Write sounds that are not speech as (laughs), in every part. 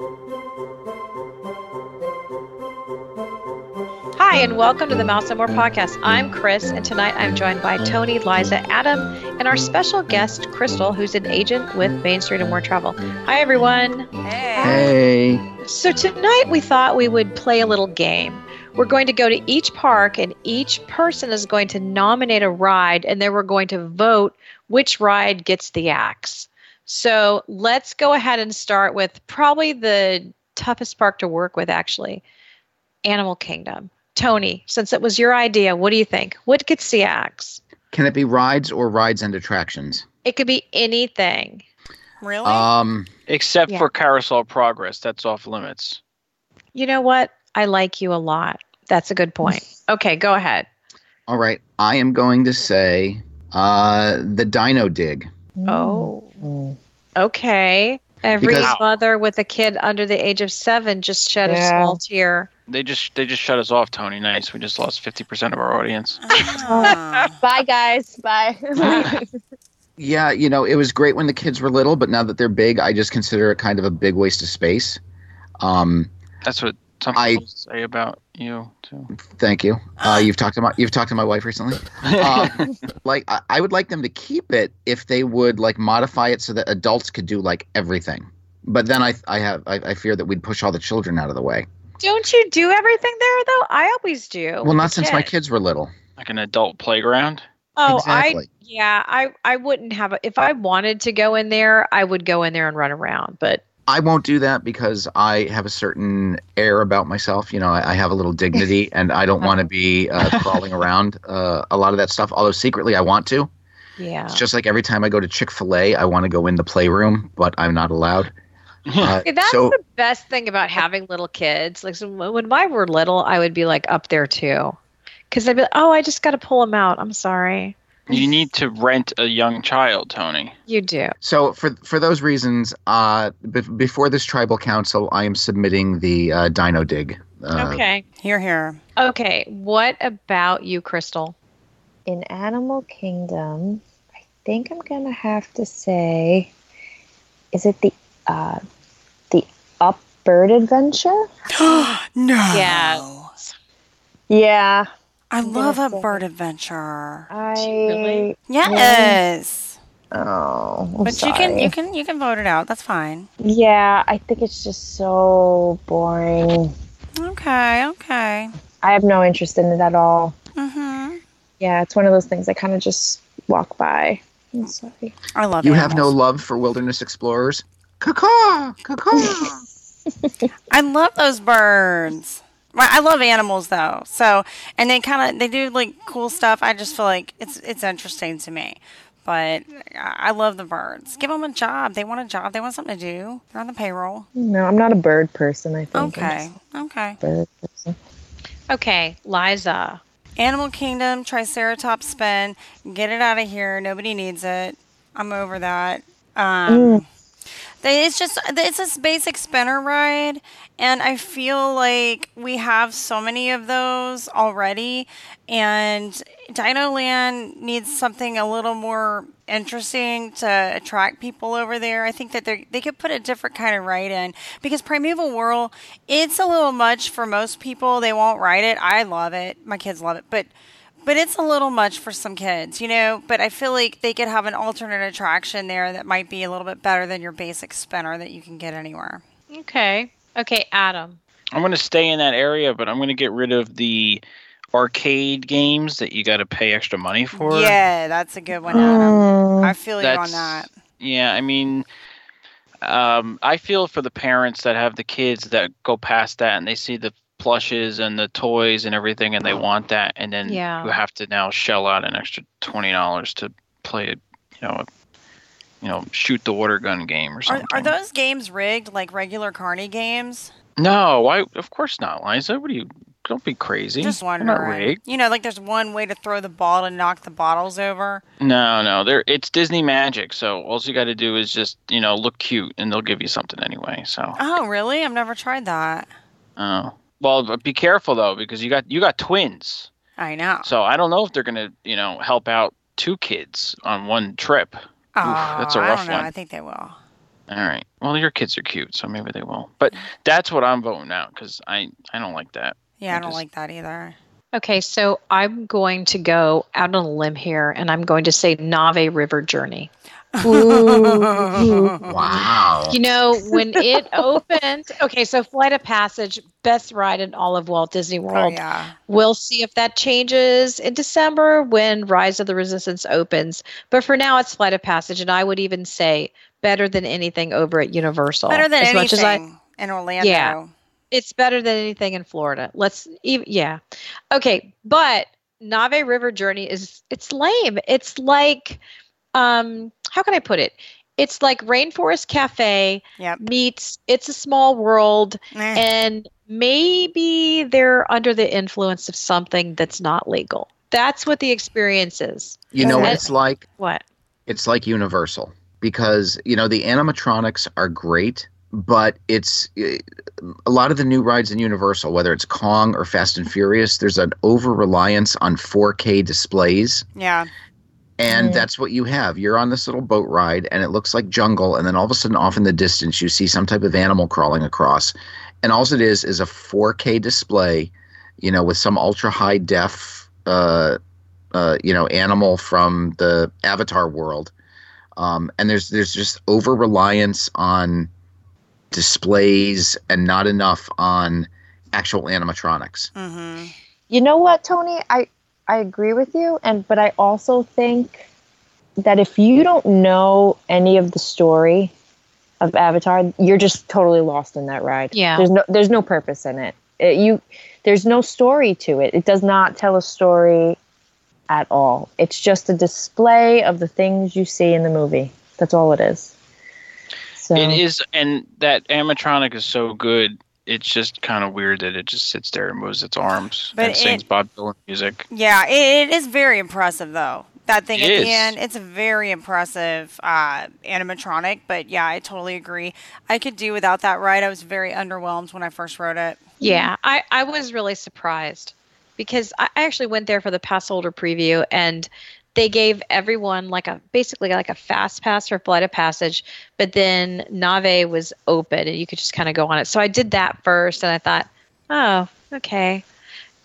Hi, and welcome to the Mouse and More podcast. I'm Chris, and tonight I'm joined by Tony, Liza, Adam, and our special guest, Crystal, who's an agent with Main Street and More Travel. Hi, everyone. Hey. Hey. So, tonight we thought we would play a little game. We're going to go to each park, and each person is going to nominate a ride, and then we're going to vote which ride gets the axe. So, let's go ahead and start with probably the toughest park to work with, actually Animal Kingdom. Tony, since it was your idea, what do you think? What gets the axe? Can it be rides or rides and attractions? It could be anything. Really? Um, Except Yeah. for Carousel Progress, that's off limits. You know what? I like you a lot. That's a good point. (laughs) Okay, go ahead. all right. I am going to say uh, the Dino Dig. Oh, okay. Every Because- mother with a kid under the age of seven just shed a small tear. They just they just shut us off, Tony. Nice. We just lost fifty percent of our audience. (laughs) Ah. Bye, guys. Bye. (laughs) Yeah, you know, it was great when the kids were little, but now that they're big, I just consider it kind of a big waste of space. Um, That's what some I- people say about you too. thank you. Uh, you've talked to my you've talked to my wife recently. Um, (laughs) like I, I would like them to keep it if they would like modify it so that adults could do like everything. But then I I have I, I fear that we'd push all the children out of the way. Don't you do everything there though? I always do. Well, not the since my kids were little. like an adult playground. Oh, Exactly. I yeah, I I wouldn't have a, if I wanted to go in there, I would go in there and run around. But I won't do that because I have a certain air about myself. You know, I, I have a little dignity, (laughs) and I don't want to be uh, (laughs) crawling around uh, a lot of that stuff. Although secretly, I want to. yeah, It's just like every time I go to Chick Fil A, I want to go in the playroom, but I'm not allowed. (laughs) Uh, that's so the best thing about having little kids. Like so when when mine were little, I would be like up there too, because I'd be like, oh, I just got to pull them out. I'm sorry. You need to rent a young child, Tony. You do. so for for those reasons, uh, be- before this tribal council, I am submitting the uh, Dino Dig. Uh, okay. Here, here. Okay. What about you, Crystal? In Animal Kingdom, I think I'm gonna have to say, is it the uh, the Up Bird Adventure? (gasps) no. Yes. Yeah, I love a Yes. bird adventure. I. Really? Yes. Oh, I'm but you can you can you can vote it out. That's fine. Yeah, I think it's just so boring. Okay. Okay. I have no interest in it at all. Mhm. Yeah, it's one of those things I kind of just walk by. I'm sorry. I love You have no love for wilderness explorers. Caw caw. (laughs) I love those birds. Well, I love animals though. So, and they kind of they do like cool stuff. I just feel like it's it's interesting to me. But I I love the birds. Give them a job. They want a job. They want something to do. They're on the payroll. No, I'm not a bird person. I think. Okay. Okay. bird person. Okay, Liza. Animal Kingdom Triceratops spin. Get it out of here. Nobody needs it. I'm over that. Um, they, it's just it's this basic spinner ride, and I feel like we have so many of those already. And Dino Land needs something a little more interesting to attract people over there. I think that they they could put a different kind of ride in because Primeval Whirl, it's a little much for most people. They won't ride it. I love it. My kids love it, but but it's a little much for some kids, you know. But I feel like they could have an alternate attraction there that might be a little bit better than your basic spinner that you can get anywhere. Okay. Okay, Adam. I'm going to stay in that area, but I'm going to get rid of the arcade games that you got to pay extra money for. Yeah, that's a good one, Adam. Mm, I feel you on that. Yeah, I mean, um, I feel for the parents that have the kids that go past that and they see the plushes and the toys and everything, and they oh. want that, and then Yeah. you have to now shell out an extra twenty dollars to play, you know, a, you know, shoot the water gun game or something. are those games rigged like regular Carney games? No, why? Of course not, Liza. What are you? Don't be crazy. Just wondering. rigged. You know, like there's one way to throw the ball to knock the bottles over. No, no, they're it's Disney magic. So all you got to do is just you know look cute, and they'll give you something anyway. So Oh, really? I've never tried that. oh well, be careful though because you got you got twins. I know. So I don't know if they're gonna you know help out two kids on one trip. oh, that's a I rough don't know. one. I think they will. All right. Well, your kids are cute, so maybe they will. But that's what I'm voting out because I I don't like that. Yeah, I I don't just- like that either. Okay, so I'm going to go out on a limb here and I'm going to say Na'vi River Journey. (laughs) Wow. You know, when it (laughs) opened, okay, so Flight of Passage, best ride in all of Walt Disney Oh World. yeah. We'll see if that changes in December when Rise of the Resistance opens. But for now, it's Flight of Passage, and I would even say better than anything over at Universal. Better than as much as I, anything in Orlando. Yeah. it's better than anything in Florida. Let's even yeah. Okay, but Na'vi River Journey is it's lame. It's like um how can I put it? It's like Rainforest Cafe Yep. meets It's a Small World Eh. and maybe they're under the influence of something that's not legal. That's what the experience is. You know what it's like? What? It's like Universal because you know the animatronics are great, but it's uh, a lot of the new rides in Universal, whether it's Kong or Fast and Furious. There's an over reliance on 4K displays, yeah. And Mm. that's what you have. You're on this little boat ride, and it looks like jungle, and then all of a sudden, off in the distance, you see some type of animal crawling across, and all it is is a 4K display, you know, with some ultra high def, uh, uh, you know, animal from the Avatar world, um, and there's there's just over reliance on displays and not enough on actual animatronics. hmm You know what, Tony? I I agree with you, and but I also think that if you don't know any of the story of Avatar, you're just totally lost in that ride. Yeah. There's no there's no purpose in it. It- you there's no story to it. It does not tell a story at all. It's just a display of the things you see in the movie. That's all it is. So It is, and that animatronic is so good. It's just kind of weird that it just sits there and moves its arms But and sings Bob Dylan music. Yeah, it, it is very impressive though. That thing It at is. the end, it's a very impressive uh, animatronic. But yeah, I totally agree. I could do without that ride. I was very underwhelmed when I first rode it. Yeah, I, I was really surprised because I I actually went there for the pass holder preview and they gave everyone like a basically like a fast pass for Flight of Passage, but then Na'vi was open and you could just kind of go on it. So I did that first and I thought, oh, okay.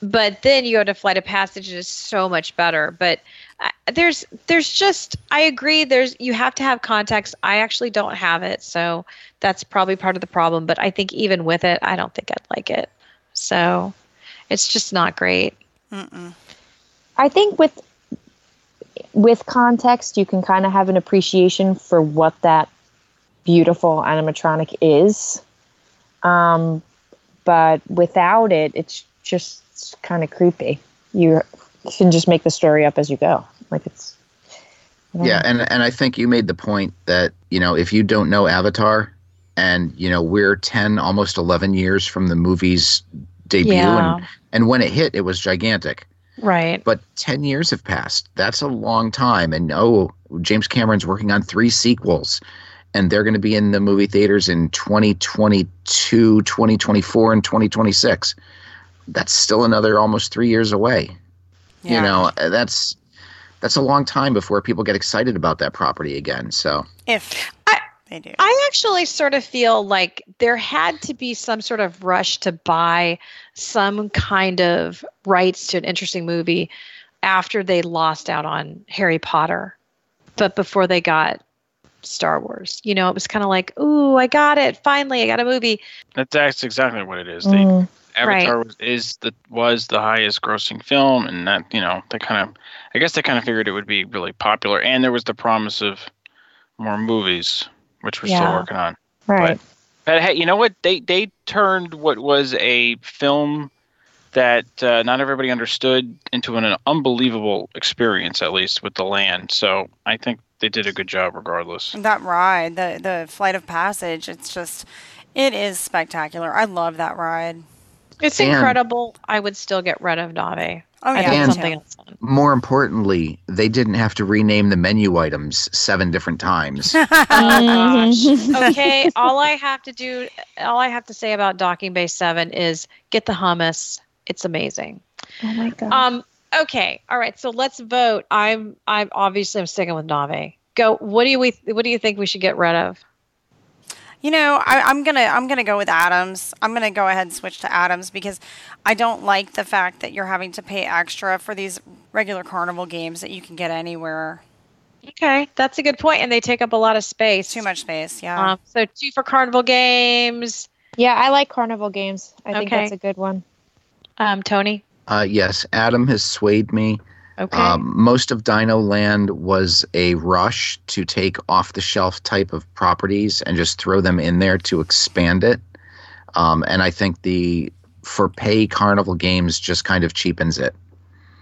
But then you go to Flight of Passage and it's so much better. But I, there's there's just I agree there's you have to have context. I actually don't have it, so that's probably part of the problem. But I think even with it, I don't think I'd like it. So it's just not great. Mm-mm. I think with with context, you can kind of have an appreciation for what that beautiful animatronic is. Um, but without it, it's just kind of creepy. You can just make the story up as you go. Like it's Yeah, and and I think you made the point that you know if you don't know Avatar, and you know we're ten, almost eleven years from the movie's debut, Yeah. and and when it hit, it was gigantic. Right. But ten years have passed. That's a long time, and oh, James Cameron's working on three sequels, and they're going to be in the movie theaters in 2022, 2024, and 2026. That's still another almost three years away Yeah. you know uh, that's that's a long time before people get excited about that property again so if I- they do. I actually sort of feel like there had to be some sort of rush to buy some kind of rights to an interesting movie after they lost out on Harry Potter, but before they got Star Wars. You know, it was kind of like, ooh, I got it. Finally, I got a movie. That's, that's exactly what it is. They, Mm. Avatar was, is the was the highest grossing film, and that you know they kind of, I guess they kind of figured it would be really popular, and there was the promise of more movies, which we're still working on. right. But hey, you know what? They they turned what was a film that uh, not everybody understood into an, unbelievable experience, at least with the land. So I think they did a good job, regardless. that ride, the the flight of passage, it's just, it is spectacular. I love that ride. It's And- incredible. I would still get rid of Na'vi. Oh yeah, And- something else on. more importantly they didn't have to rename the menu items seven different times (laughs) Oh gosh. okay, all I have to do, all I have to say about Docking Bay Seven is get the hummus. It's amazing. oh my god. Um. Okay. All right. So let's vote. I'm. I'm obviously I'm sticking with Na'vi. Go. What do you we? What do you think we should get rid of? You know, I, I'm gonna I'm gonna go with Adams. I'm gonna go ahead and switch to Adams because I don't like the fact that you're having to pay extra for these regular carnival games that you can get anywhere. Okay, that's a good point, and they take up a lot of space. Too much space, yeah. Um, so two for carnival games. Yeah, I like carnival games. I think that's a good one. Um, Tony. Uh, yes, Adam has swayed me. Okay. Um, most of Dino Land was a rush to take off the shelf type of properties and just throw them in there to expand it. Um, and I think the for pay carnival games just kind of cheapens it.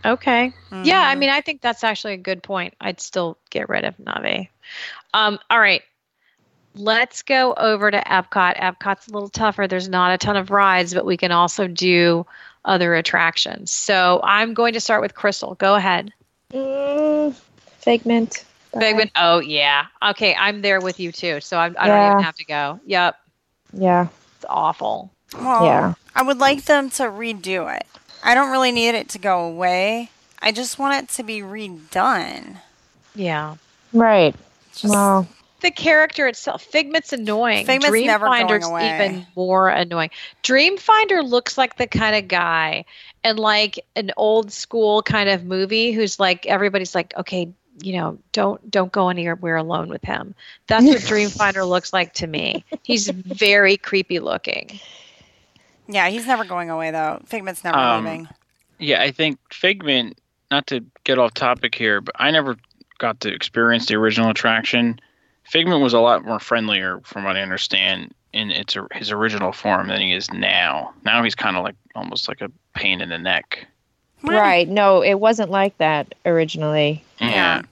Okay. Yeah, I mean, I think that's actually a good point. I'd still get rid of Na'vi. Um, all right. Let's go over to Epcot. Epcot's a little tougher. There's not a ton of rides, but we can also do other attractions. So I'm going to start with Crystal. Go ahead. Mm, Figment. Figment. Oh, yeah. Okay, I'm there with you too. So I, I don't even have to go. Yep. Yeah. It's awful. Well, Yeah. I would like them to redo it. I don't really need it to go away. I just want it to be redone. Yeah. Right. Just, well, the character itself. Figment's annoying. Figment's never going Dreamfinder's away. even more annoying. Dreamfinder looks like the kind of guy in like an old school kind of movie who's like everybody's like, okay, you know, don't don't go anywhere alone with him. That's what (laughs) Dreamfinder looks like to me. He's very creepy looking. yeah, he's never going away though. Figment's never Um, leaving. Yeah, I think Figment. Not to get off topic here, but I never got to experience the original attraction. Figment was a lot more friendlier, from what I understand, in its his original form than he is now. Now he's kind of like almost like a pain in the neck. right. No, it wasn't like that originally. Yeah.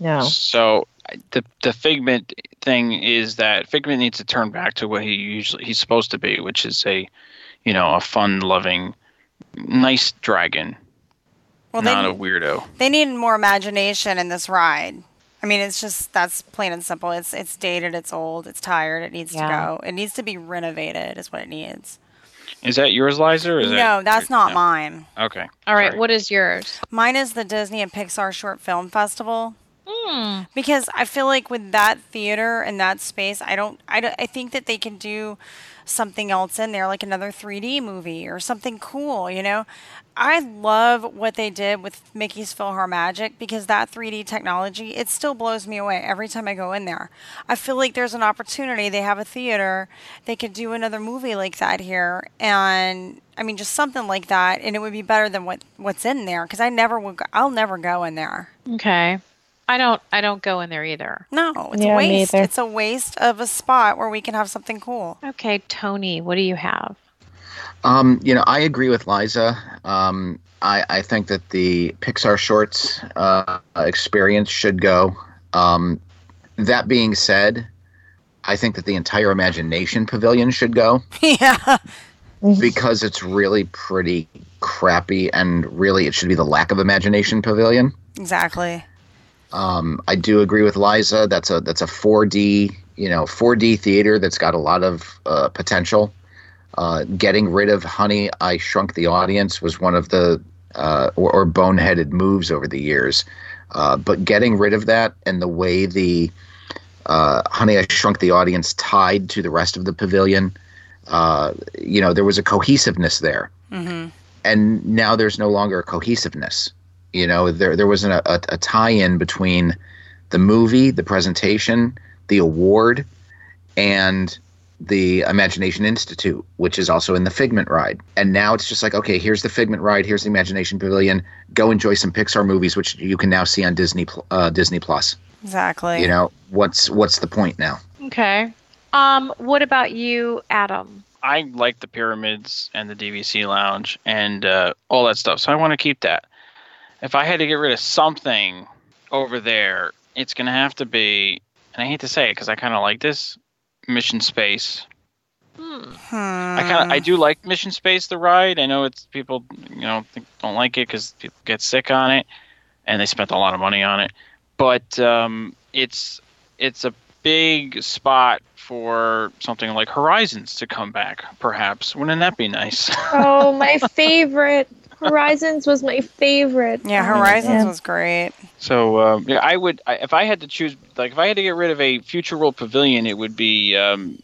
No. So the the Figment thing is that Figment needs to turn back to what he usually he's supposed to be, which is a, you know, a fun-loving, nice dragon, Well, not they, a weirdo. they need more imagination in this ride. I mean, it's just that's plain and simple. It's it's dated, it's old, it's tired. It needs Yeah. to go. It needs to be renovated. Is what it needs. Is that yours, Liza? Or is no, that, that's not no. mine. Okay. All right, Sorry. what is yours? Mine is the Disney and Pixar Short Film Festival. Hmm. because I feel like with that theater and that space, I don't, I don't, I think that they can do something else in there, like another 3D movie or something cool. You know, I love what they did with Mickey's PhilharMagic because that 3D technology, it still blows me away every time I go in there. I feel like there's an opportunity. They have a theater, they could do another movie like that here, and I mean, just something like that, and it would be better than what what's in there because I never would, go, I'll never go in there. Okay. I don't I don't go in there either. No, it's Yeah, a waste. It's a waste of a spot where we can have something cool. Okay, Tony, what do you have? Um, you know, I agree with Liza. Um, I, I think that the Pixar shorts uh, experience should go. Um, that being said, I think that the entire Imagination Pavilion should go (laughs) yeah. because it's really pretty crappy, and really it should be the lack of Imagination Pavilion. Exactly. Um, I do agree with Liza. That's a that's a 4D you know 4D theater that's got a lot of uh, potential. Uh, getting rid of Honey, I Shrunk the Audience was one of the uh, or, or boneheaded moves over the years. Uh, but getting rid of that and the way the uh, Honey, I Shrunk the Audience tied to the rest of the pavilion, uh, you know, there was a cohesiveness there hmm and now there's no longer a cohesiveness. You know, there there wasn't a, a, a tie-in between the movie, the presentation, the award, and the Imagination Institute, which is also in the Figment ride. And now it's just like, okay, here's the Figment ride, here's the Imagination Pavilion. Go enjoy some Pixar movies, which you can now see on Disney uh, Disney Plus. Exactly. You know, what's what's the point now? Okay. Um, what about you, Adam? I like the pyramids and the DVC lounge and uh, all that stuff, so I want to keep that. If I had to get rid of something over there, it's gonna have to be, and I hate to say it because I kind of like this Mission Space. Hmm. Hmm. I kind of I do like Mission Space the ride. I know it's people you know think, don't like it because people get sick on it, and they spent a lot of money on it. But um, it's it's a big spot for something like Horizons to come back. Perhaps wouldn't that be nice? (laughs) Oh, my favorite. Horizons was my favorite. Yeah, Horizons man. was great. So um, yeah, I would I, if I had to choose, like if I had to get rid of a Future World Pavilion, it would be um,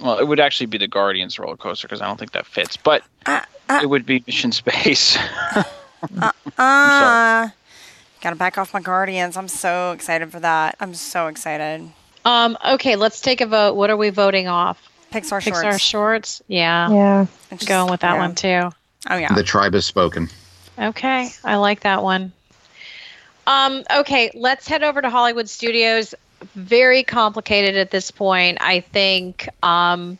well, it would actually be the Guardians roller coaster because I don't think that fits. But Uh, uh. it would be Mission Space. (laughs) Uh, uh gotta back off my Guardians. I'm so excited for that. I'm so excited. Um, okay, let's take a vote. What are we voting off? Pixar shorts. Pixar shorts? Yeah. Yeah. It's just- Going with that yeah. one too. Oh yeah. The tribe has spoken. Okay, I like that one. Um, okay, let's head over to Hollywood Studios. Very complicated at this point. I think um,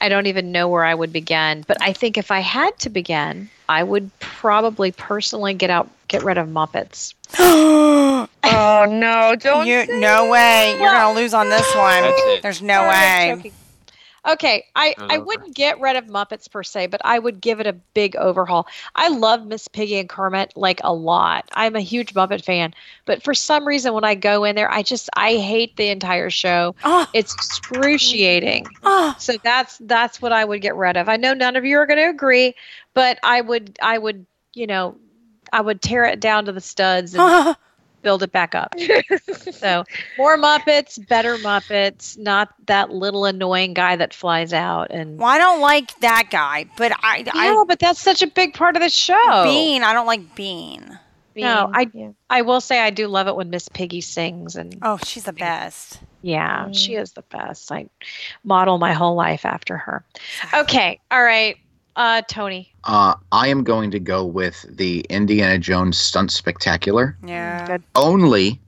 I don't even know where I would begin, but I think if I had to begin, I would probably personally get out, get rid of Muppets. (gasps) Oh no! Don't. you, no way. You're gonna lose on this one. That's it. There's no Sorry, I'm way. Joking. Okay, I, Goes I wouldn't get rid of Muppets per se, but I would give it a big overhaul. I love Miss Piggy and Kermit like a lot. I'm a huge Muppet fan, but for some reason when I go in there, I just I hate the entire show. Oh, It's excruciating. oh. So that's that's what I would get rid of. I know none of you are going to agree, but I would I would you know I would tear it down to the studs and (laughs) build it back up. (laughs) so more Muppets, better Muppets, not that little annoying guy that flies out and. well, I don't like that guy, but I, No, but that's such a big part of the show. Bean. I don't like Bean. No, I Yeah. I will say I do love it when Miss Piggy sings and Oh, she's the best. yeah, mm. she is the best. I model my whole life after her. Okay, all right, uh, Tony. Uh, I am going to go with the Indiana Jones Stunt Spectacular Yeah. Good. only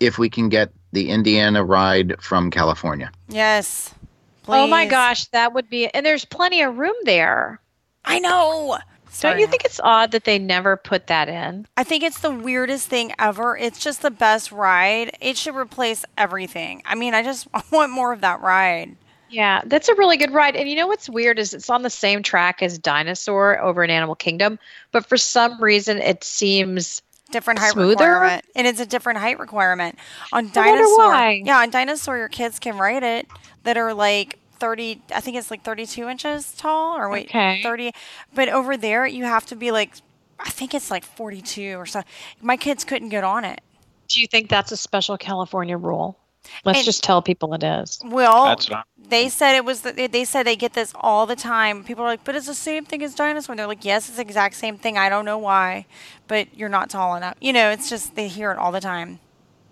if we can get the Indiana ride from California. Yes. Please. Oh my gosh, that would be and there's plenty of room there. I know. Don't you think it's odd that they never put that in? I think it's the weirdest thing ever. It's just the best ride. It should replace everything. I mean, I just (laughs) want more of that ride. Yeah, that's a really good ride. And you know what's weird is it's on the same track as Dinosaur over in Animal Kingdom, but for some reason it seems Different height Smoother? requirement. And it's a different height requirement. On Dinosaur. Yeah, on Dinosaur your kids can ride it that are like 30 I think it's like 32 inches tall or wait, Okay. 30. But over there you have to be like I think it's like 42 or so. My kids couldn't get on it. do you think that's a special California rule? Let's And- just tell people it is. Well, That's not. they said it was. They they said they get this all the time. People are like, "But it's the same thing as dinosaur." And they're like, "Yes, it's the exact same thing. I don't know why, but you're not tall enough." You know, it's just they hear it all the time.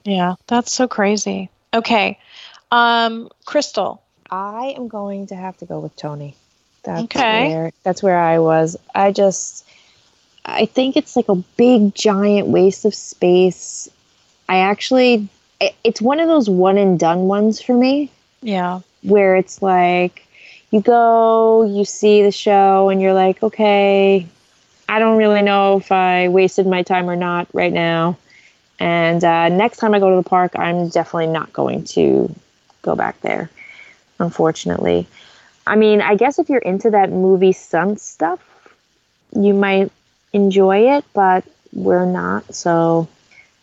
Yeah, that's so crazy. Okay. Um, Crystal. I am going to have to go with Tony. That's Okay. where that's where I was. I just I think it's like a big giant waste of space. I actually it- it's one of those one and done ones for me Yeah. where it's like you go, you see the show and you're like, "Okay, I don't really know if I wasted my time or not right now." And uh, next time I go to the park, I'm definitely not going to go back there, unfortunately. I mean, I guess if you're into that movie stunt stuff, you might enjoy it, but we're not. So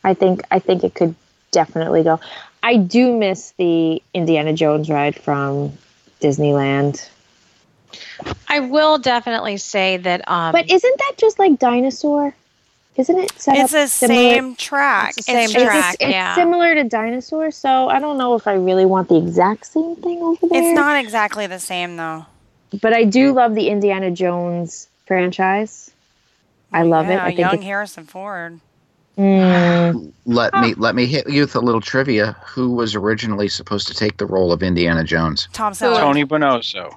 I think I think it could definitely go. I do miss the Indiana Jones ride from Disneyland. I will definitely say that um But isn't that just like Dinosaur? Isn't it It's the same track. It's the same It's, track, it's yeah. similar to Dinosaur, so I don't know if I really want the exact same thing over there. It's not exactly the same though. But I do love the Indiana Jones franchise. I love it. I think young it's, Harrison Ford. Mm, Let me let me hit you with a little trivia. Who was originally supposed to take the role of Indiana Jones? Tom Selleck. Tony Bonoso.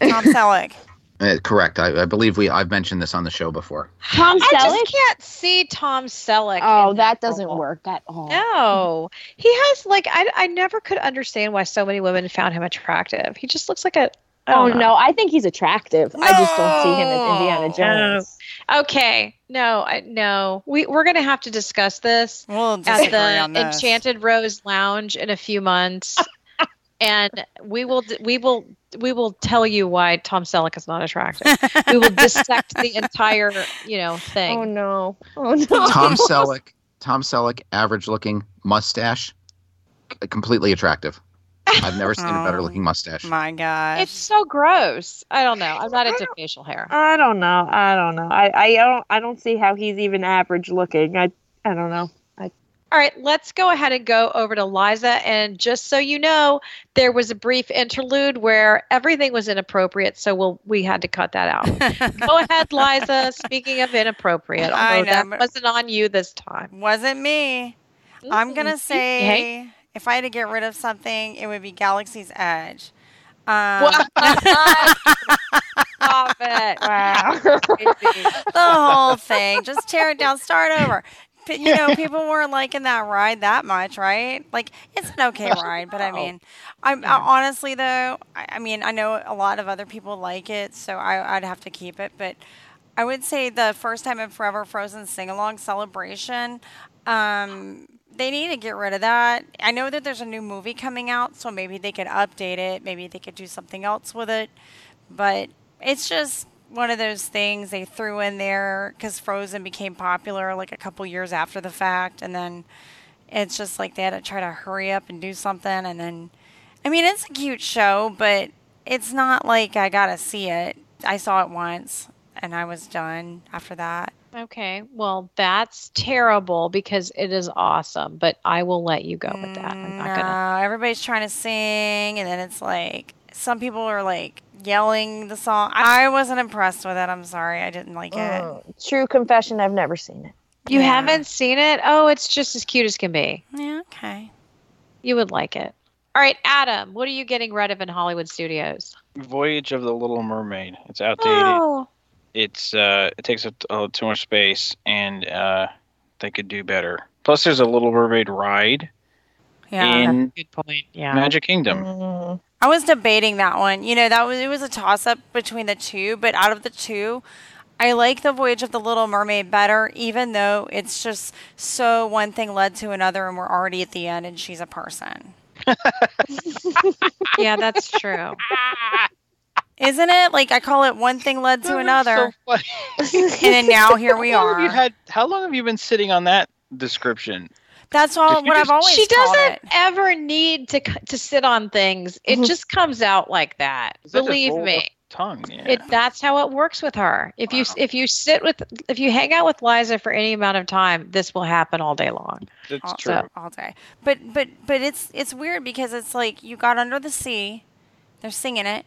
Tom (laughs) Selleck. Uh, correct. I, I believe we I've mentioned this on the show before. Tom I just can't see Tom Selleck. Oh, in that doesn't role. work at all. No, he has like I, I never could understand why so many women found him attractive. He just looks like a. I Oh don't know. no, I think he's attractive. I just don't see him as Indiana No. Jones. Okay, no, I, no. We we're gonna have to discuss this We'll at the this. Enchanted Rose Lounge in a few months, (laughs) and we will we will we will tell you why Tom Selleck is not attractive. we will dissect the entire you know thing. Oh no. Oh no. Tom (laughs) Selleck. Tom Selleck, average looking, mustache, completely attractive. I've never seen a better looking um, mustache. My God, It's so gross. I don't know. I'm not into facial hair. I don't know. I don't know. I, I don't I don't see how he's even average looking. I I don't know. I... All right, let's go ahead and go over to Liza. And just so you know, there was a brief interlude where everything was inappropriate, so we'll we had to cut that out. (laughs) go ahead, Liza. Speaking of inappropriate, I although know, that wasn't on you this time. Wasn't me. I'm gonna say hey. If I had to get rid of something, it would be Galaxy's Edge. (laughs) Um, Stop it! (laughs) Wow. (laughs) the whole thing. Just tear it down, start over. You know, people weren't liking that ride that much, right? Like, it's an okay ride, but I mean, I'm I, honestly though, I, I mean, I know a lot of other people like it, so I, I'd have to keep it. But I would say the first time in Forever Frozen sing along celebration, um, they need to get rid of that. I know that there's a new movie coming out, so maybe they could update it. Maybe they could do something else with it. But it's just one of those things they threw in there because Frozen became popular like a couple years after the fact, and then it's just like they had to try to hurry up and do something. And then, I mean, it's a cute show, but it's not like I gotta see it. I saw it once, and I was done after that. Okay, well, that's terrible because it is awesome, but I will let you go with that. I'm not no, gonna. everybody's trying to sing, and then it's like some people are like yelling the song. I wasn't impressed with it. I'm sorry, I didn't like it. Mm, True confession, I've never seen it. You Yeah. haven't seen it? Oh, it's just as cute as can be. Yeah, okay. You would like it. All right, Adam, what are you getting rid of in Hollywood studios? Voyage of the Little Mermaid. It's outdated. Oh, It's uh, it takes up uh, too much space, and uh, they could do better. Plus, there's a Little Mermaid ride Yeah. in good point. Yeah. Magic Kingdom. Mm, I was debating that one. You know, that was it was a toss up between the two, but out of the two, I like the Voyage of the Little Mermaid better, even though it's just so one thing led to another, and we're already at the end, and she's a person, (laughs) (laughs) yeah, that's true. Isn't it? Like I call it one thing led to That another, so funny. (laughs) and then now here we How long have you are. had? How long have you been sitting on that description? That's all Did you what I've always She doesn't it. ever need to to sit on things. It Mhm. just comes out like that. Is that Believe roll me. Tongue. Yeah. It that's how it works with her. If you if you sit with if you hang out with Liza for any amount of time, this will happen all day long. That's all, true. all day. But but but it's it's weird because it's like you got under the sea, they're singing it,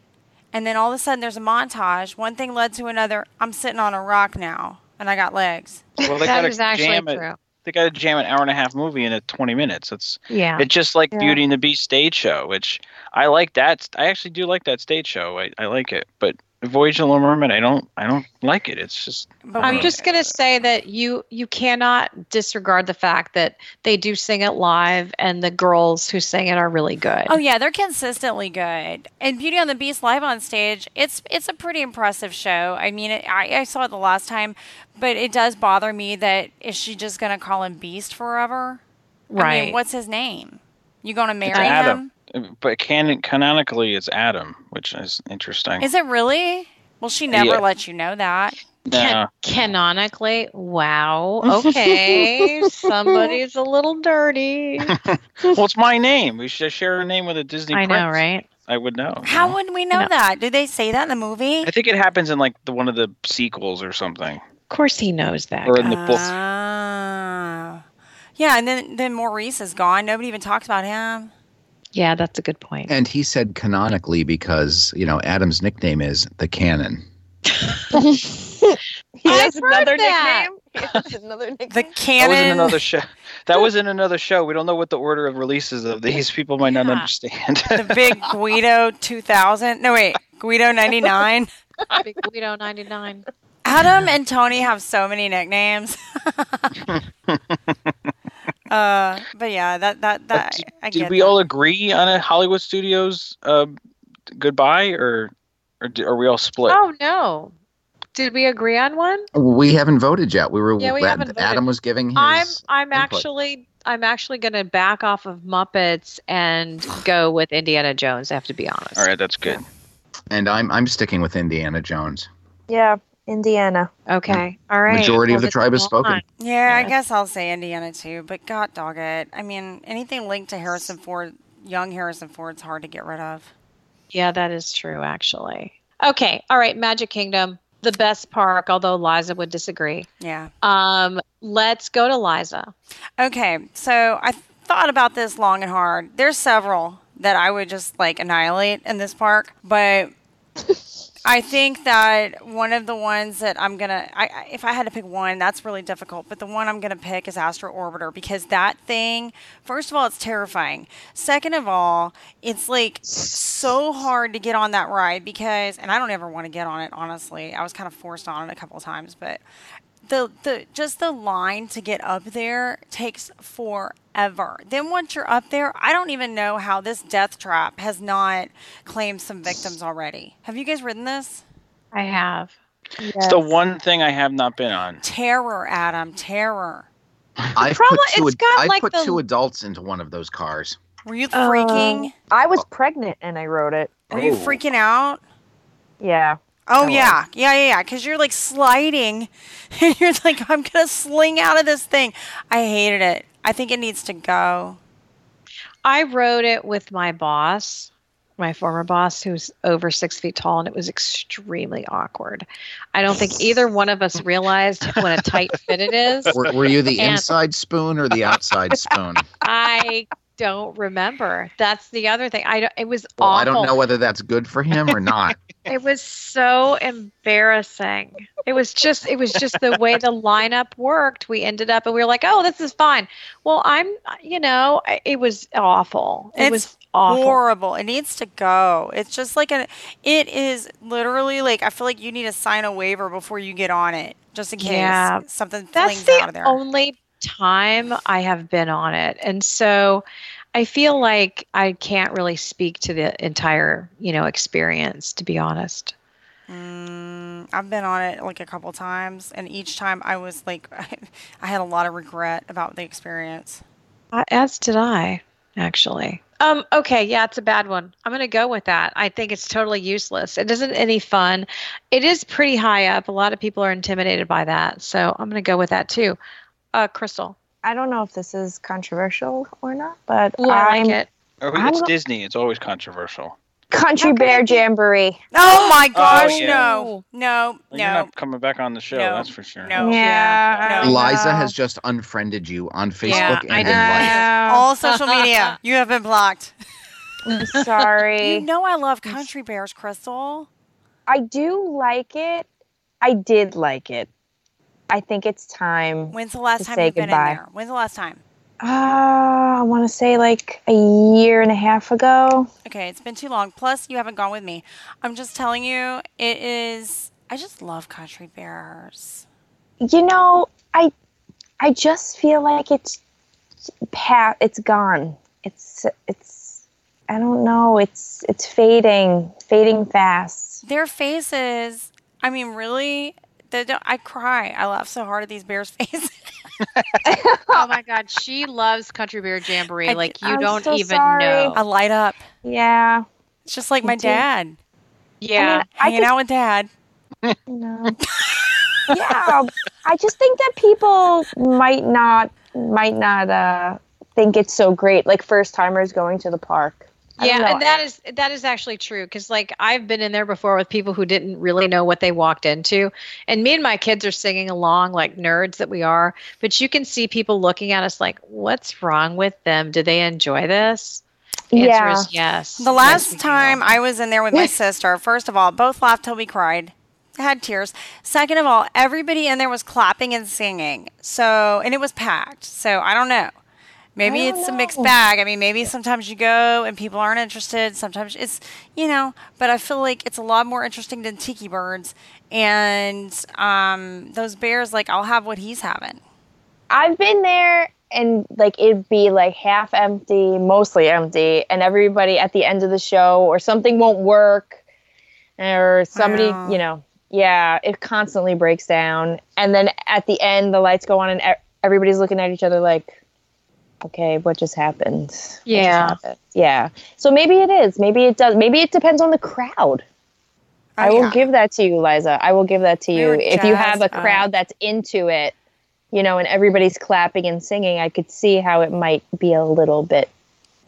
and then all of a sudden there's a montage. One thing led to another. I'm sitting on a rock now, and I got legs. Well, they that gotta actually jam it. true. They got to jam an hour and a half movie into 20 minutes. It's Yeah. it's just like Yeah. Beauty and the Beast stage show, which I like that. I actually do like that stage show. I, I like it, but Voyage of the Little Mermaid, I don't I don't like it. It's just But I'm we- just gonna say that you you cannot disregard the fact that they do sing it live, and the girls who sing it are really good. Oh yeah, they're consistently good. And Beauty and the Beast live on stage, it's it's a pretty impressive show. I mean, it, I I saw it the last time, but it does bother me that is she just gonna call him Beast forever? Right. I right. mean, what's his name? You gonna marry Adam. him? But canon canonically it's Adam, which is interesting. Is it really? Well, she never Yeah. lets you know that. No. Canonically, wow. (laughs) Okay, somebody's a little dirty. (laughs) well, it's my name. We should share a name with a Disney. I know, right? I would know. you How know? would we know No. that? Did they say that in the movie? I think it happens in like the one of the sequels or something, Of course, he knows that. or in the book. Ah. yeah, and then then Maurice is gone. Nobody even talks about him. Yeah, that's a good point. And he said canonically because, you know, Adam's nickname is the canon. (laughs) he I've has heard another that. nickname. (laughs) Has another nickname. The That was in another show. That was in another show. We don't know what the order of releases of these people might not understand. the big (laughs) Guido 2000. No, wait, Guido 99. Big Guido ninety nine. Adam and Tony have so many nicknames. Uh, but yeah, that that that did, I did we that. all agree on a Hollywood Studios uh, goodbye, or or d- are we all split? Oh no, did we agree on one? We haven't voted yet. We were Yeah, we haven't voted. Adam was giving his I'm I'm input. actually I'm actually going to back off of Muppets and go with Indiana Jones. I have to be honest. All right, that's good. and I'm I'm sticking with Indiana Jones. yeah, Indiana. Okay. All right. Majority of the tribe has spoken. on. Yeah, I guess I'll say Indiana too, but god dog it. I mean, anything linked to Harrison Ford young Harrison Ford's hard to get rid of. Yeah, that is true, actually. Okay, all right, Magic Kingdom, the best park, although Liza would disagree. Yeah. Um, let's go to Liza. Okay, so I thought about this long and hard. There's several that I would just like annihilate in this park, but (laughs) I think that one of the ones that I'm gonna, I, if I had to pick one, that's really difficult. But the one I'm gonna pick is Astro Orbiter because that thing, first of all, it's terrifying. Second of all, it's like so hard to get on that ride because, and I don't ever want to get on it. Honestly, I was kind of forced on it a couple of times, but the the just the line to get up there takes forever. Then once you're up there, I don't even know how this death trap has not claimed some victims already. Have you guys ridden this? I have. It's the one thing I have not been on. Terror, Adam, terror. I've problem- put two. it's got, I've like, put the- two adults into one of those cars. Were you Uh, freaking? I was pregnant and I wrote it. were you oh. freaking out? Yeah. Oh I yeah, yeah, yeah, yeah. Because you're like sliding, (laughs) and you're like, I'm gonna sling out of this thing. I hated it. I think it needs to go. I rode it with my boss, my former boss, who's over six feet tall, and it was extremely awkward. I don't think either one of us realized what a tight fit it is. Were, were you the And- inside spoon or the outside (laughs) spoon? I don't remember. That's the other thing. I don't, it was Well, awful. I don't know whether that's good for him or not. (laughs) It was so embarrassing. It was just it was just the way the lineup worked. We ended up and we were like, "Oh, this is fine." Well, I'm you know, it was awful. It It's was awful. horrible. It needs to go. It's just like a. It is literally like I feel like you need to sign a waiver before you get on it, just in case Yeah. something That's flings the out of there. only time I have been on it. And so I feel like I can't really speak to the entire, you know, experience to be honest. Mm, I've been on it like a couple times, and each time I was like, (laughs) I had a lot of regret about the experience. Uh, As did I, actually. Um, okay, yeah, it's a bad one. I'm gonna go with that. I think it's totally useless. It isn't any fun. It is pretty high up. A lot of people are intimidated by that, so I'm gonna go with that too. Uh, Crystal. I don't know if this is controversial or not, but Ooh, I I'm like it. Or I'm It's Disney. It's always controversial. Country Bear be- Jamboree. Oh my gosh, yeah. no, no, Well, no. You're not coming back on the show, No. that's for sure. No. Yeah. No. Liza has just unfriended you on Facebook Yeah, and I in life. All social media, you have been blocked. I'm sorry. (laughs) You know I love country bears, Crystal. I do like it. I did like it. I think it's time. When's the last To time you've been goodbye. in there? When's the last time? Uh, I want to say like a year and a half ago. Okay, it's been too long. Plus, you haven't gone with me. I'm just telling you, it is. I just love country bears. You know, I I just feel like it's pat. It's gone. It's it's. I don't know. It's it's fading, fading fast. Their faces. I mean, really. They don't, I cry. I laugh so hard at these bears' (laughs) faces. (laughs) Oh my God, she loves Country Bear Jamboree. I- like you I'm don't so even sorry. know. I light up. Yeah. It's just like Me my too. dad. Yeah, I Hanging could- out with dad. No. yeah, I just think that people might not might not uh, think it's so great, like first timers going to the park. I yeah, know. and that is that is actually true because like I've been in there before with people who didn't really know what they walked into, and me and my kids are singing along like nerds that we are. But you can see people looking at us like, "What's wrong with them? Do they enjoy this?" The Yeah. answer is yes. The last we do. time I was in there with my (laughs) sister, first of all, both laughed till we cried. Had tears. Second of all, everybody in there was clapping and singing. So, and it was packed. So, I don't know. Maybe it's a mixed bag. I mean, maybe sometimes you go and people aren't interested. Sometimes it's, you know, but I feel like it's a lot more interesting than Tiki Birds. And um, those bears, like, I'll have what he's having. I've been there and like it'd be like half empty, mostly empty, and everybody at the end of the show or something won't work or somebody, Wow. you know, yeah, it constantly breaks down. And then at the end the lights go on and everybody's looking at each other like okay, what just happened? What just Yeah. happened? Yeah. So maybe it is. Maybe it does. Maybe it depends on the crowd. Oh, I Oh, will yeah. give that to you, Liza. I will give that to We you. were If you have a uh, crowd up. that's into it, you know, and everybody's clapping and singing, I could see how it might be a little bit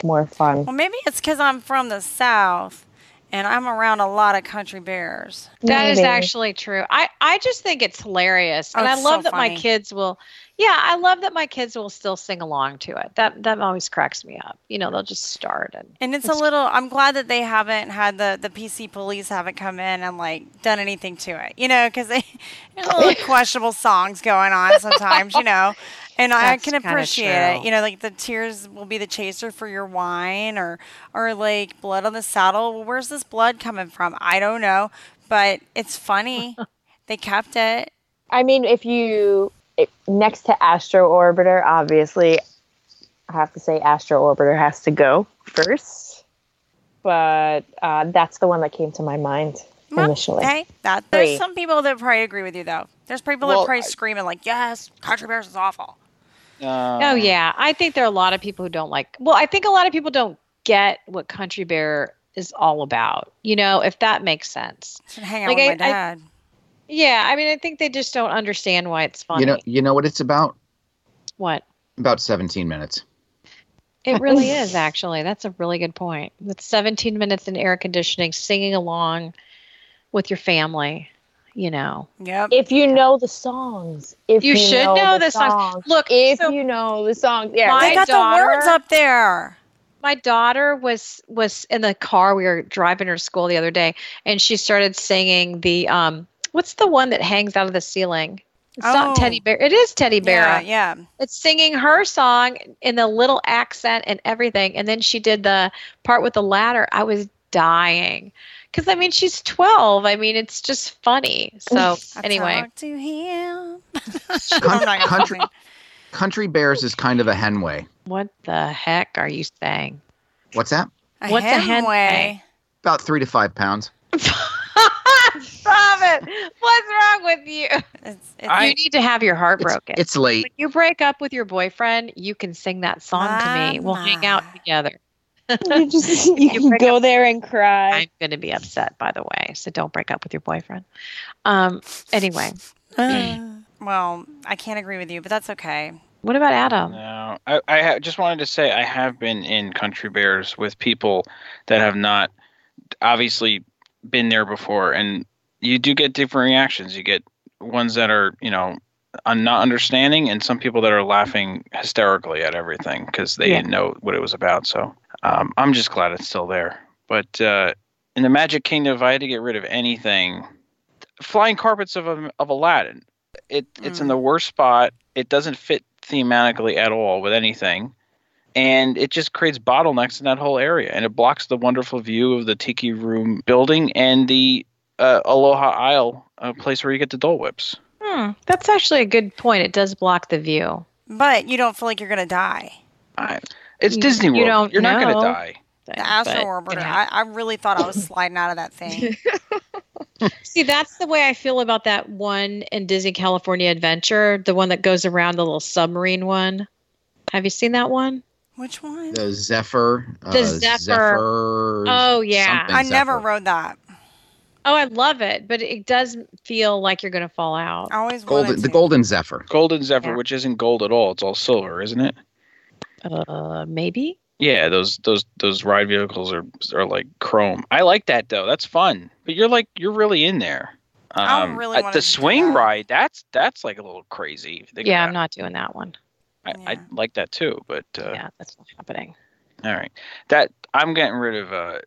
more fun. Well, maybe it's because I'm from the South and I'm around a lot of country bears. That is Maybe. actually true. I, I just think it's hilarious. Oh, and I love so that my kids will yeah, I love that my kids will still sing along to it. That that always cracks me up. You know, they'll just start and And it's a little. I'm glad that they haven't had the the PC police haven't come in and like done anything to it. You know, because they (laughs) there's a little (laughs) questionable songs going on sometimes. You know, and I can kinda appreciate it. You know, like the tears will be the chaser for your wine, or or like blood on the saddle. Well, where's this blood coming from? I don't know, but it's funny. (laughs) they kept it. I mean, if you it, next to Astro Orbiter, obviously, I have to say Astro Orbiter has to go first. But uh, that's the one that came to my mind Well, initially. Hey, that there's Three. some people that probably agree with you though. There's people Well, that probably I- screaming like, "Yes, Country Bears is awful." Uh, Oh yeah, I think there are a lot of people who don't like. Well, I think a lot of people don't get what Country Bear is all about. You know, if that makes sense. Should hang out Like, with I- my I- dad. Yeah, I mean, I think they just don't understand why it's funny. You know, you know what it's about? what? About 17 minutes. It really is (laughs) actually. That's a really good point. With 17 minutes in air conditioning, singing along with your family. You know, Yeah. If you know the songs, if You you, should know, know the the songs. Look, if so- you know the songs, yeah, My they got the words up there. my daughter was was in the car. We were driving her to school the other day, and she started singing the um. What's the one that hangs out of the ceiling? It's Oh. not Teddy Bear. It is Teddy Bear. Yeah, yeah. It's singing her song in the little accent and everything. And then she did the part with the ladder. I was dying. Because, I mean, she's 12. I mean, it's just funny. So, I anyway. talk to him. Coun- (laughs) I'm not gonna country, country Bears is kind of a henway. What the heck are you saying? What's that? A What's a Henway. About three to five pounds. (laughs) Stop it. What's wrong with you? It's, it's, I- you need to have your heart It's, broken. it's late. when you break up with your boyfriend, you can sing that song to me. We'll hang out together. you just (laughs) you can break go there and cry. I'm going to be upset, by the way. So don't break up with your boyfriend. Um. Anyway, (sighs) well, I can't agree with you, but that's okay. what about Adam? No, I, I ha- just wanted to say I have been in country bears with people that have not obviously been there before, and you do get different reactions. You get ones that are, you know, un- not understanding, and some people that are laughing hysterically at everything because they Yeah. didn't know what it was about. So um, I'm just glad it's still there. But uh, in the Magic Kingdom, if I had to get rid of anything, flying carpets of of Aladdin. It it's in Mm. the worst spot. It doesn't fit thematically at all with anything, and it just creates bottlenecks in that whole area, and it blocks the wonderful view of the Tiki Room building and the uh, Aloha Isle, a place where you get the Dole Whips. Hmm, that's actually a good point. It does block the view. But you don't feel like you're gonna die. I, it's You- Disney you World. don't You're not gonna die. The Astro Orbiter. I, I really thought I was sliding out of that thing. (laughs) See, that's the way I feel about that one in Disney California Adventure, the one that goes around the little submarine one. Have you seen that one? Which one? The Zephyr. The uh, Zephyr. Zephyr Oh, yeah. something I never Zephyr. rode that. Oh, I love it, but it does feel like you're going to fall out. I always Golden, the to. Golden Zephyr. Golden Zephyr, Yeah. which isn't gold at all. It's all silver, isn't it? Uh, maybe. Yeah, those those those ride vehicles are are like chrome. I like that though. That's fun. But you're like you're really in there. I Um, really uh, wanted the to do swing that. ride. That's that's like a little crazy. if you think Yeah, about I'm not doing that one. It. I, I like that too. But uh, Yeah, that's not happening. all right, that I'm getting rid of uh,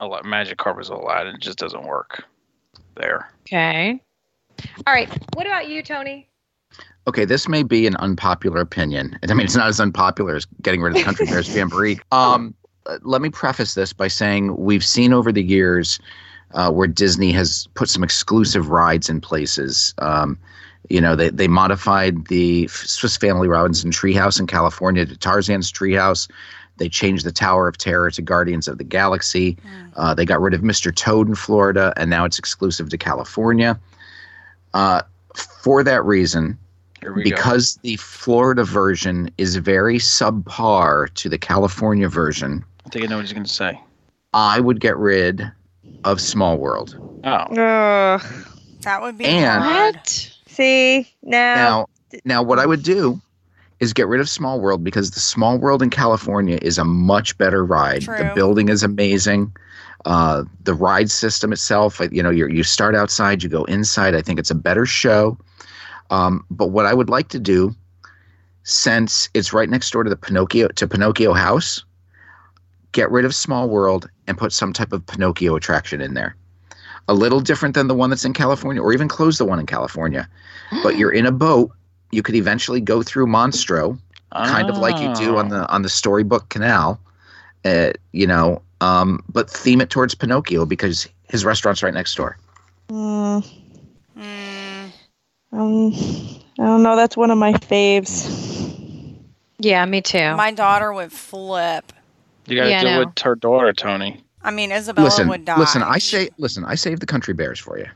a lot Magic Carpets a lot. And it just doesn't work there. Okay. All right. What about you, Tony? Okay, this may be an unpopular opinion. (laughs) I mean, it's not as unpopular as getting rid of the Country Bears (laughs) Jamboree. Um, let me preface this by saying we've seen over the years uh, where Disney has put some exclusive rides in places. Um, you know, they, they modified the Swiss Family Robinson Treehouse in California to Tarzan's Treehouse. They changed the Tower of Terror to Guardians of the Galaxy. Mm. Uh, they got rid of Mr. Toad in Florida, and now it's exclusive to California. Uh, for that reason, Here we go. because the Florida version is very subpar to the California version, I think I know what he's going to say. I would get rid of Small World. Oh, Ugh. That would be And- What? See now, Now, now what I would do is get rid of Small World because the Small World in California is a much better ride. The building is amazing. Uh, the ride system itself, you know, you you start outside, you go inside. I think it's a better show. Um, but what I would like to do, since it's right next door to the Pinocchio to Pinocchio House, get rid of Small World and put some type of Pinocchio attraction in there. A little different than the one that's in California, or even close the one in California. But you're in a boat. You could eventually go through Monstro, kind of like you do on Oh. the on the Storybook Canal. Uh, you know, um, but theme it towards Pinocchio because his restaurant's right next door. Mm, Mm, um, I don't know. That's one of my faves. Yeah, me too. my daughter would flip. You got to Yeah, I deal know. with her daughter, Tony. I mean, Isabella listen, would die. listen. I say, listen. I saved the country bears for you.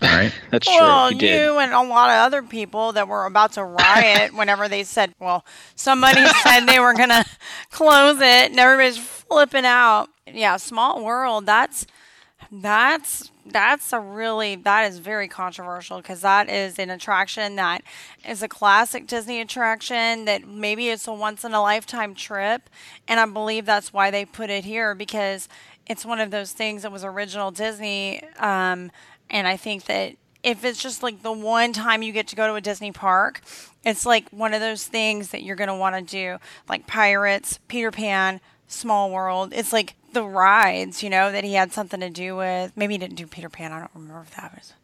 All right. (laughs) That's Well, true. He did. you and a lot of other people that were about to riot (laughs) whenever they said, well, somebody said they were going (laughs) to close it and everybody's flipping out. Yeah, small world. That's, that's, that's a really, that is very controversial because that is an attraction that is a classic Disney attraction that maybe it's a once in a lifetime trip. And I believe that's why they put it here because it's one of those things that was original Disney. Um, and I think that if it's just like the one time you get to go to a Disney park, it's like one of those things that you're going to want to do, like Pirates, Peter Pan, Small World. It's like the rides, you know, that he had something to do with. Maybe he didn't do Peter Pan. I don't remember if that was.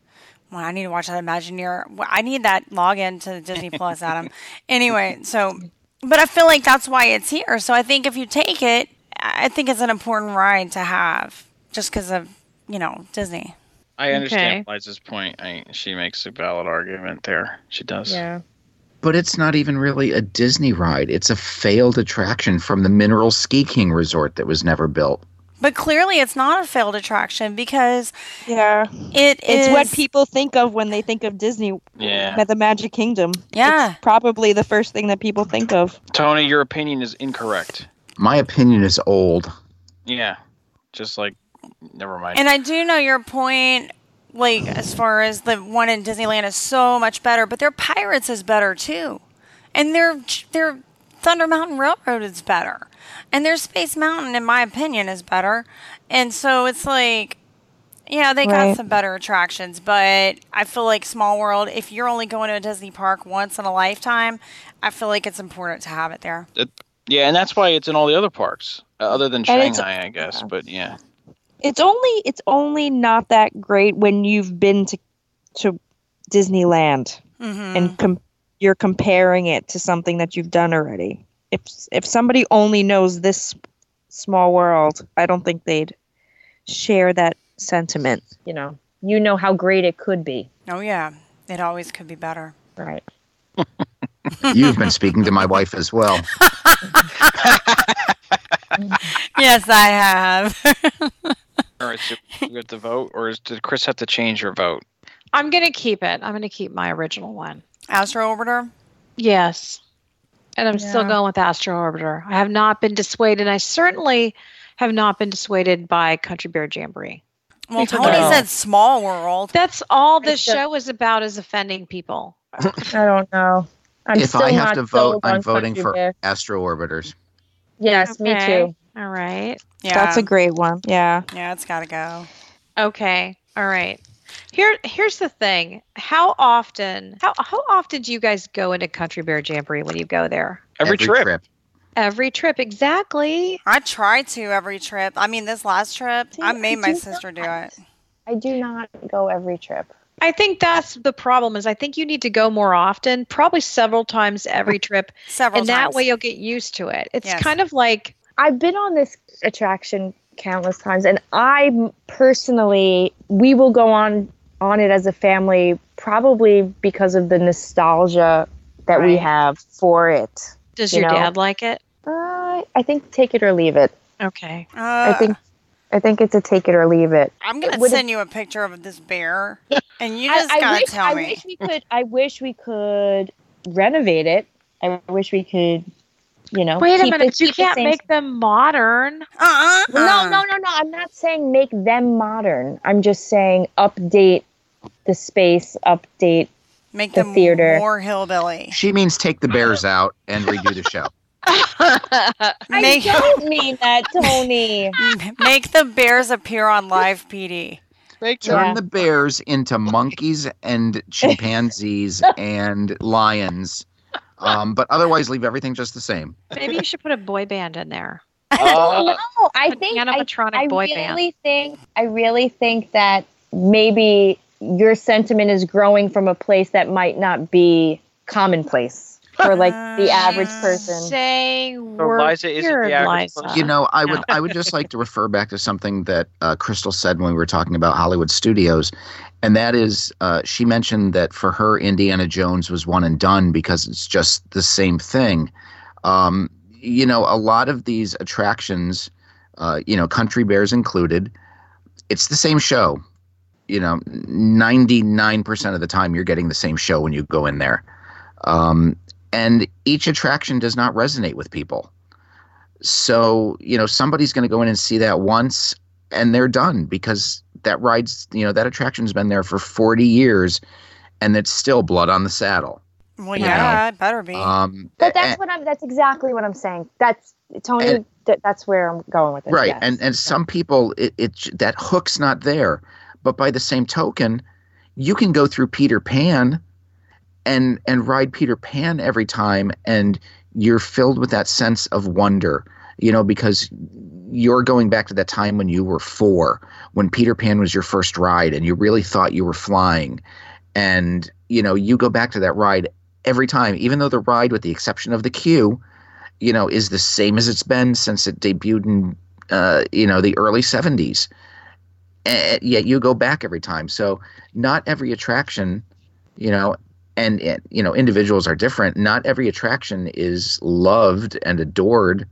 Well, I need to watch that Imagineer. I need that login to Disney Plus, Adam. (laughs) anyway, so, but I feel like that's why it's here. So I think if you take it, I think it's an important ride to have just because of, you know, Disney. I understand Okay. Liza's point. I, she makes a valid argument there. She does. Yeah. But it's not even really a Disney ride. It's a failed attraction from the Mineral Ski King Resort that was never built. But clearly, it's not a failed attraction because Yeah, it it's is what people think of when they think of Disney. Yeah. at the Magic Kingdom. Yeah. It's probably the first thing that people think of. Tony, your opinion is incorrect. My opinion is old. Yeah. Just like, never mind. And I do know your point, like as far as the one in Disneyland is so much better, but their Pirates is better too, and their their Thunder Mountain Railroad is better, and their Space Mountain, in my opinion, is better. And so it's like, yeah, they got Right. some better attractions, but I feel like Small World, if you're only going to a Disney park once in a lifetime, I feel like it's important to have it there. Yeah, and that's why it's in all the other parks, uh, other than Shanghai, I guess. But yeah. It's only it's only not that great when you've been to to Disneyland hmm and com- you're comparing it to something that you've done already. If if somebody only knows this small world, I don't think they'd share that sentiment. You know, you know how great it could be. Oh yeah, it always could be better. Right. (laughs) You've been speaking to my wife as well. (laughs) yes, I have. All right, so you have to vote, or is, did Chris have to change your vote? I'm going to keep it. I'm going to keep my original one. Astro Orbiter. Yes. And I'm still going with Astro Orbiter. I have not been dissuaded. I certainly have not been dissuaded by Country Bear Jamboree. Well, Because Tony No. said Small World. That's all this show is about is offending people. I don't know. I'm if still I have not to vote, I'm voting for Bear. Astro Orbiters. Yes, me too. All right. Yeah, That's a great one. Yeah. yeah, it's got to go. Okay. All right. Here here's the thing. How often how how often do you guys go into Country Bear Jamboree when you go there? Every, trip. Every trip, exactly. I try to every trip. I mean, this last trip, See, I made I my do sister do it. I do not go every trip. I think that's the problem is I think you need to go more often, probably several times every (laughs) trip, Several and that way you'll get used to it. It's Yes. kind of like I've been on this attraction countless times, and I personally, we will go on on it as a family, probably because of the nostalgia that we Right. have for it. does You your know? dad like it? Uh, I think take it or leave it. Okay. Uh, I think I think it's a take it or leave it. I'm gonna would- send you a picture of this bear, (laughs) and you just I, gotta wish, tell I wish we could. I wish we could renovate it. I wish we could. You know, Wait a minute, the- you can't same make them modern. Uh-uh. No, no, no, no. I'm not saying make them modern. I'm just saying update the space, update Make The them theater. more hillbilly. She means take the bears (laughs) out and redo the show. Make, I don't mean that, Tony. (laughs) make the bears appear on live PD. Make Turn Yeah. the bears into monkeys and chimpanzees and lions. Um, but otherwise, leave everything just the same. Maybe you should put a boy band in there. I don't. I An think I, I boy really band. think I really think that maybe your sentiment is growing from a place that might not be commonplace for like the average person. Saying So we're Liza isn't the weird, average Liza. person? You know, I would I would (laughs) just like to refer back to something that uh, Crystal said when we were talking about Hollywood studios, and that is uh, she mentioned that for her Indiana Jones was one and done because it's just the same thing. Um, you know, a lot of these attractions, uh, you know, Country Bears included, it's the same show. You know, ninety nine percent of the time you're getting the same show when you go in there. Um, and each attraction does not resonate with people. So, you know, somebody's going to go in and see that once and they're done because that ride's, you know, that attraction's been there for 40 years and it's still blood on the saddle. Well, You yeah, it better be. Um, But that's and- what I'm. That's exactly what I'm saying. That's Tony. And- that, that's where I'm going with it. right. yes. And, and some people, it, it, that hook's not there. But by the same token, you can go through Peter Pan and, and ride Peter Pan every time and you're filled with that sense of wonder, you know, because you're going back to that time when you were four, when Peter Pan was your first ride and you really thought you were flying. And, you know, you go back to that ride every time, even though the ride, with the exception of the queue, you know, is the same as it's been since it debuted in, uh, you know, the early 70s. And yet you go back every time. So not every attraction, you know, and, and you know individuals are different not every attraction is loved and adored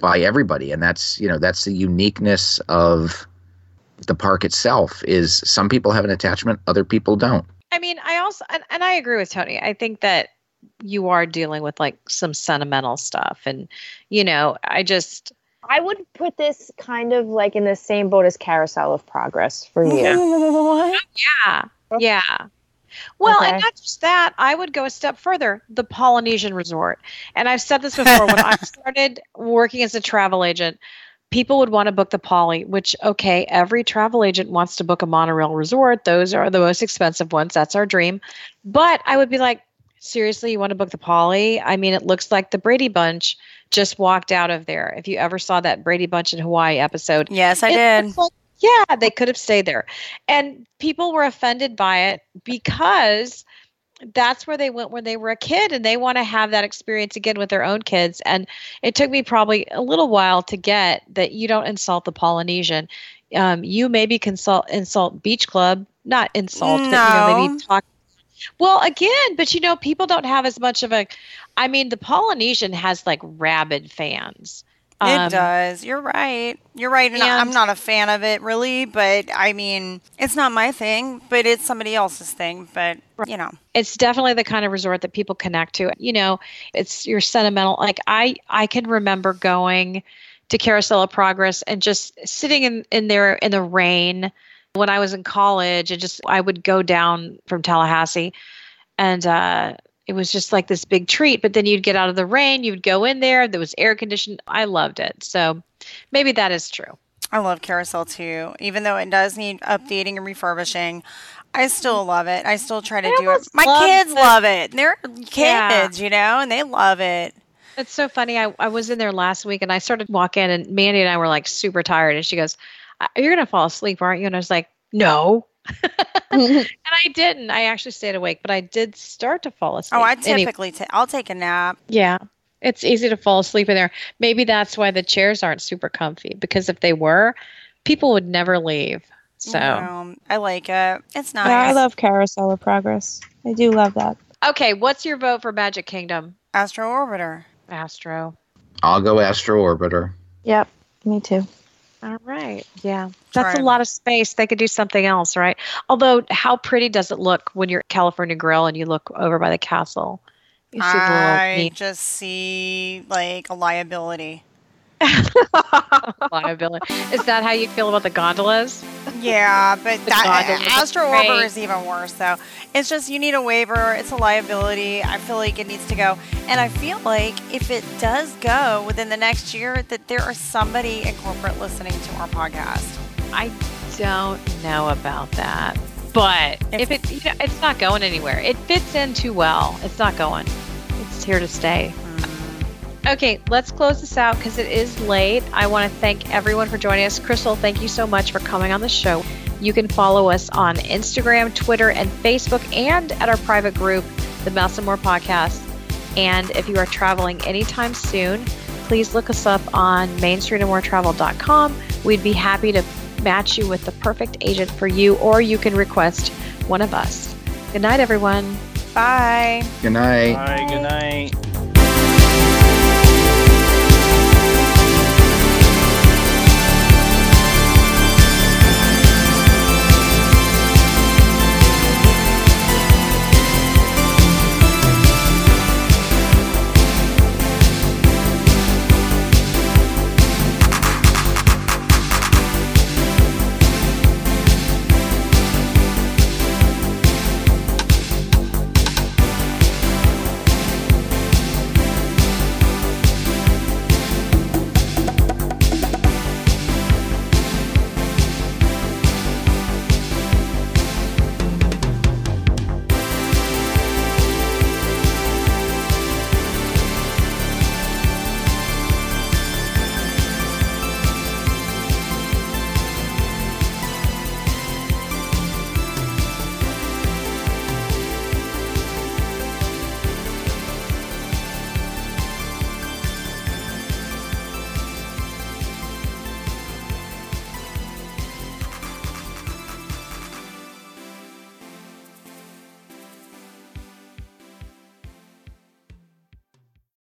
by everybody and that's you know that's the uniqueness of the park itself is some people have an attachment other people don't I mean, I also and, and I agree with Tony. I think that you are dealing with like some sentimental stuff, and you know, I just I would put this kind of like in the same boat as Carousel of Progress for you. What? (laughs) yeah, yeah. Well, and not just that, I would go a step further the Polynesian Resort. And I've said this before when I (laughs) started working as a travel agent, people would want to book the Poly, which, okay, every travel agent wants to book a monorail resort. Those are the most expensive ones. That's our dream. But I would be like, seriously, you want to book the Poly? I mean, it looks like the Brady Bunch just walked out of there. If you ever saw that Brady Bunch in Hawaii episode, Yes, I it did. like- yeah, they could have stayed there. And people were offended by it because that's where they went when they were a kid and they want to have that experience again with their own kids. And it took me probably a little while to get that you don't insult the Polynesian. Um, you maybe consult insult Beach Club, not insult, but you know, No. maybe talk. Well, again, but you know, people don't have as much of a. I mean, the Polynesian has like rabid fans. It Um, does. You're right. You're right. And, I'm not a fan of it really, but I mean, it's not my thing, but it's somebody else's thing. But, you know, it's definitely the kind of resort that people connect to you know it's your sentimental like i i can remember going to carousel of progress and just sitting in in there in the rain when i was in college and just i would go down from tallahassee and uh it was just like this big treat but then you'd get out of the rain you'd go in there there was air conditioned i loved it so maybe that is true I love Carousel too. Even though it does need updating and refurbishing, I still love it. I still try to I do it. My kids love it. They're Yeah. kids, you know, and they love it. It's so funny. I, I was in there last week and I started to walk in and Mandy and I were like super tired. And she goes, "Uh, You're going to fall asleep, aren't you? And I was like, No. (laughs) (laughs) and I didn't. I actually stayed awake, but I did start to fall asleep. Oh, I typically ta- I'll take a nap. yeah. It's easy to fall asleep in there. Maybe that's why the chairs aren't super comfy because if they were, people would never leave. So, I like it. It's nice. I love Carousel of Progress. I do love that. okay, what's your vote for Magic Kingdom? Astro Orbiter. Astro. i'll go astro orbiter Yep, me too. All right. Yeah. That's Try a lot of space. They could do something else, right? Although, how pretty does it look when you're at California Grill and you look over by the castle? You see I just see like a liability. (laughs) Liability. Is that how you feel about the gondolas? Yeah, but that uh, gondolas Astro are Orbiter is even worse though. It's just you need a waiver. It's a liability. I feel like it needs to go, and I feel like if it does go within the next year, that there is somebody in corporate listening to our podcast. I don't know about that. But if, it, you know, it's not going anywhere. It fits in too well. It's not going. It's here to stay. Okay, let's close this out because it is late. I want to thank everyone for joining us. Crystal, thank you so much for coming on the show. You can follow us on Instagram, Twitter, and Facebook, and at our private group, the Mouse and More Podcast. And if you are traveling anytime soon, please look us up on mainstreetandmoretravel.com. We'd be happy to match you with the perfect agent for you, or you can request one of us. Good night, everyone. Bye. Good night. Bye. Good night.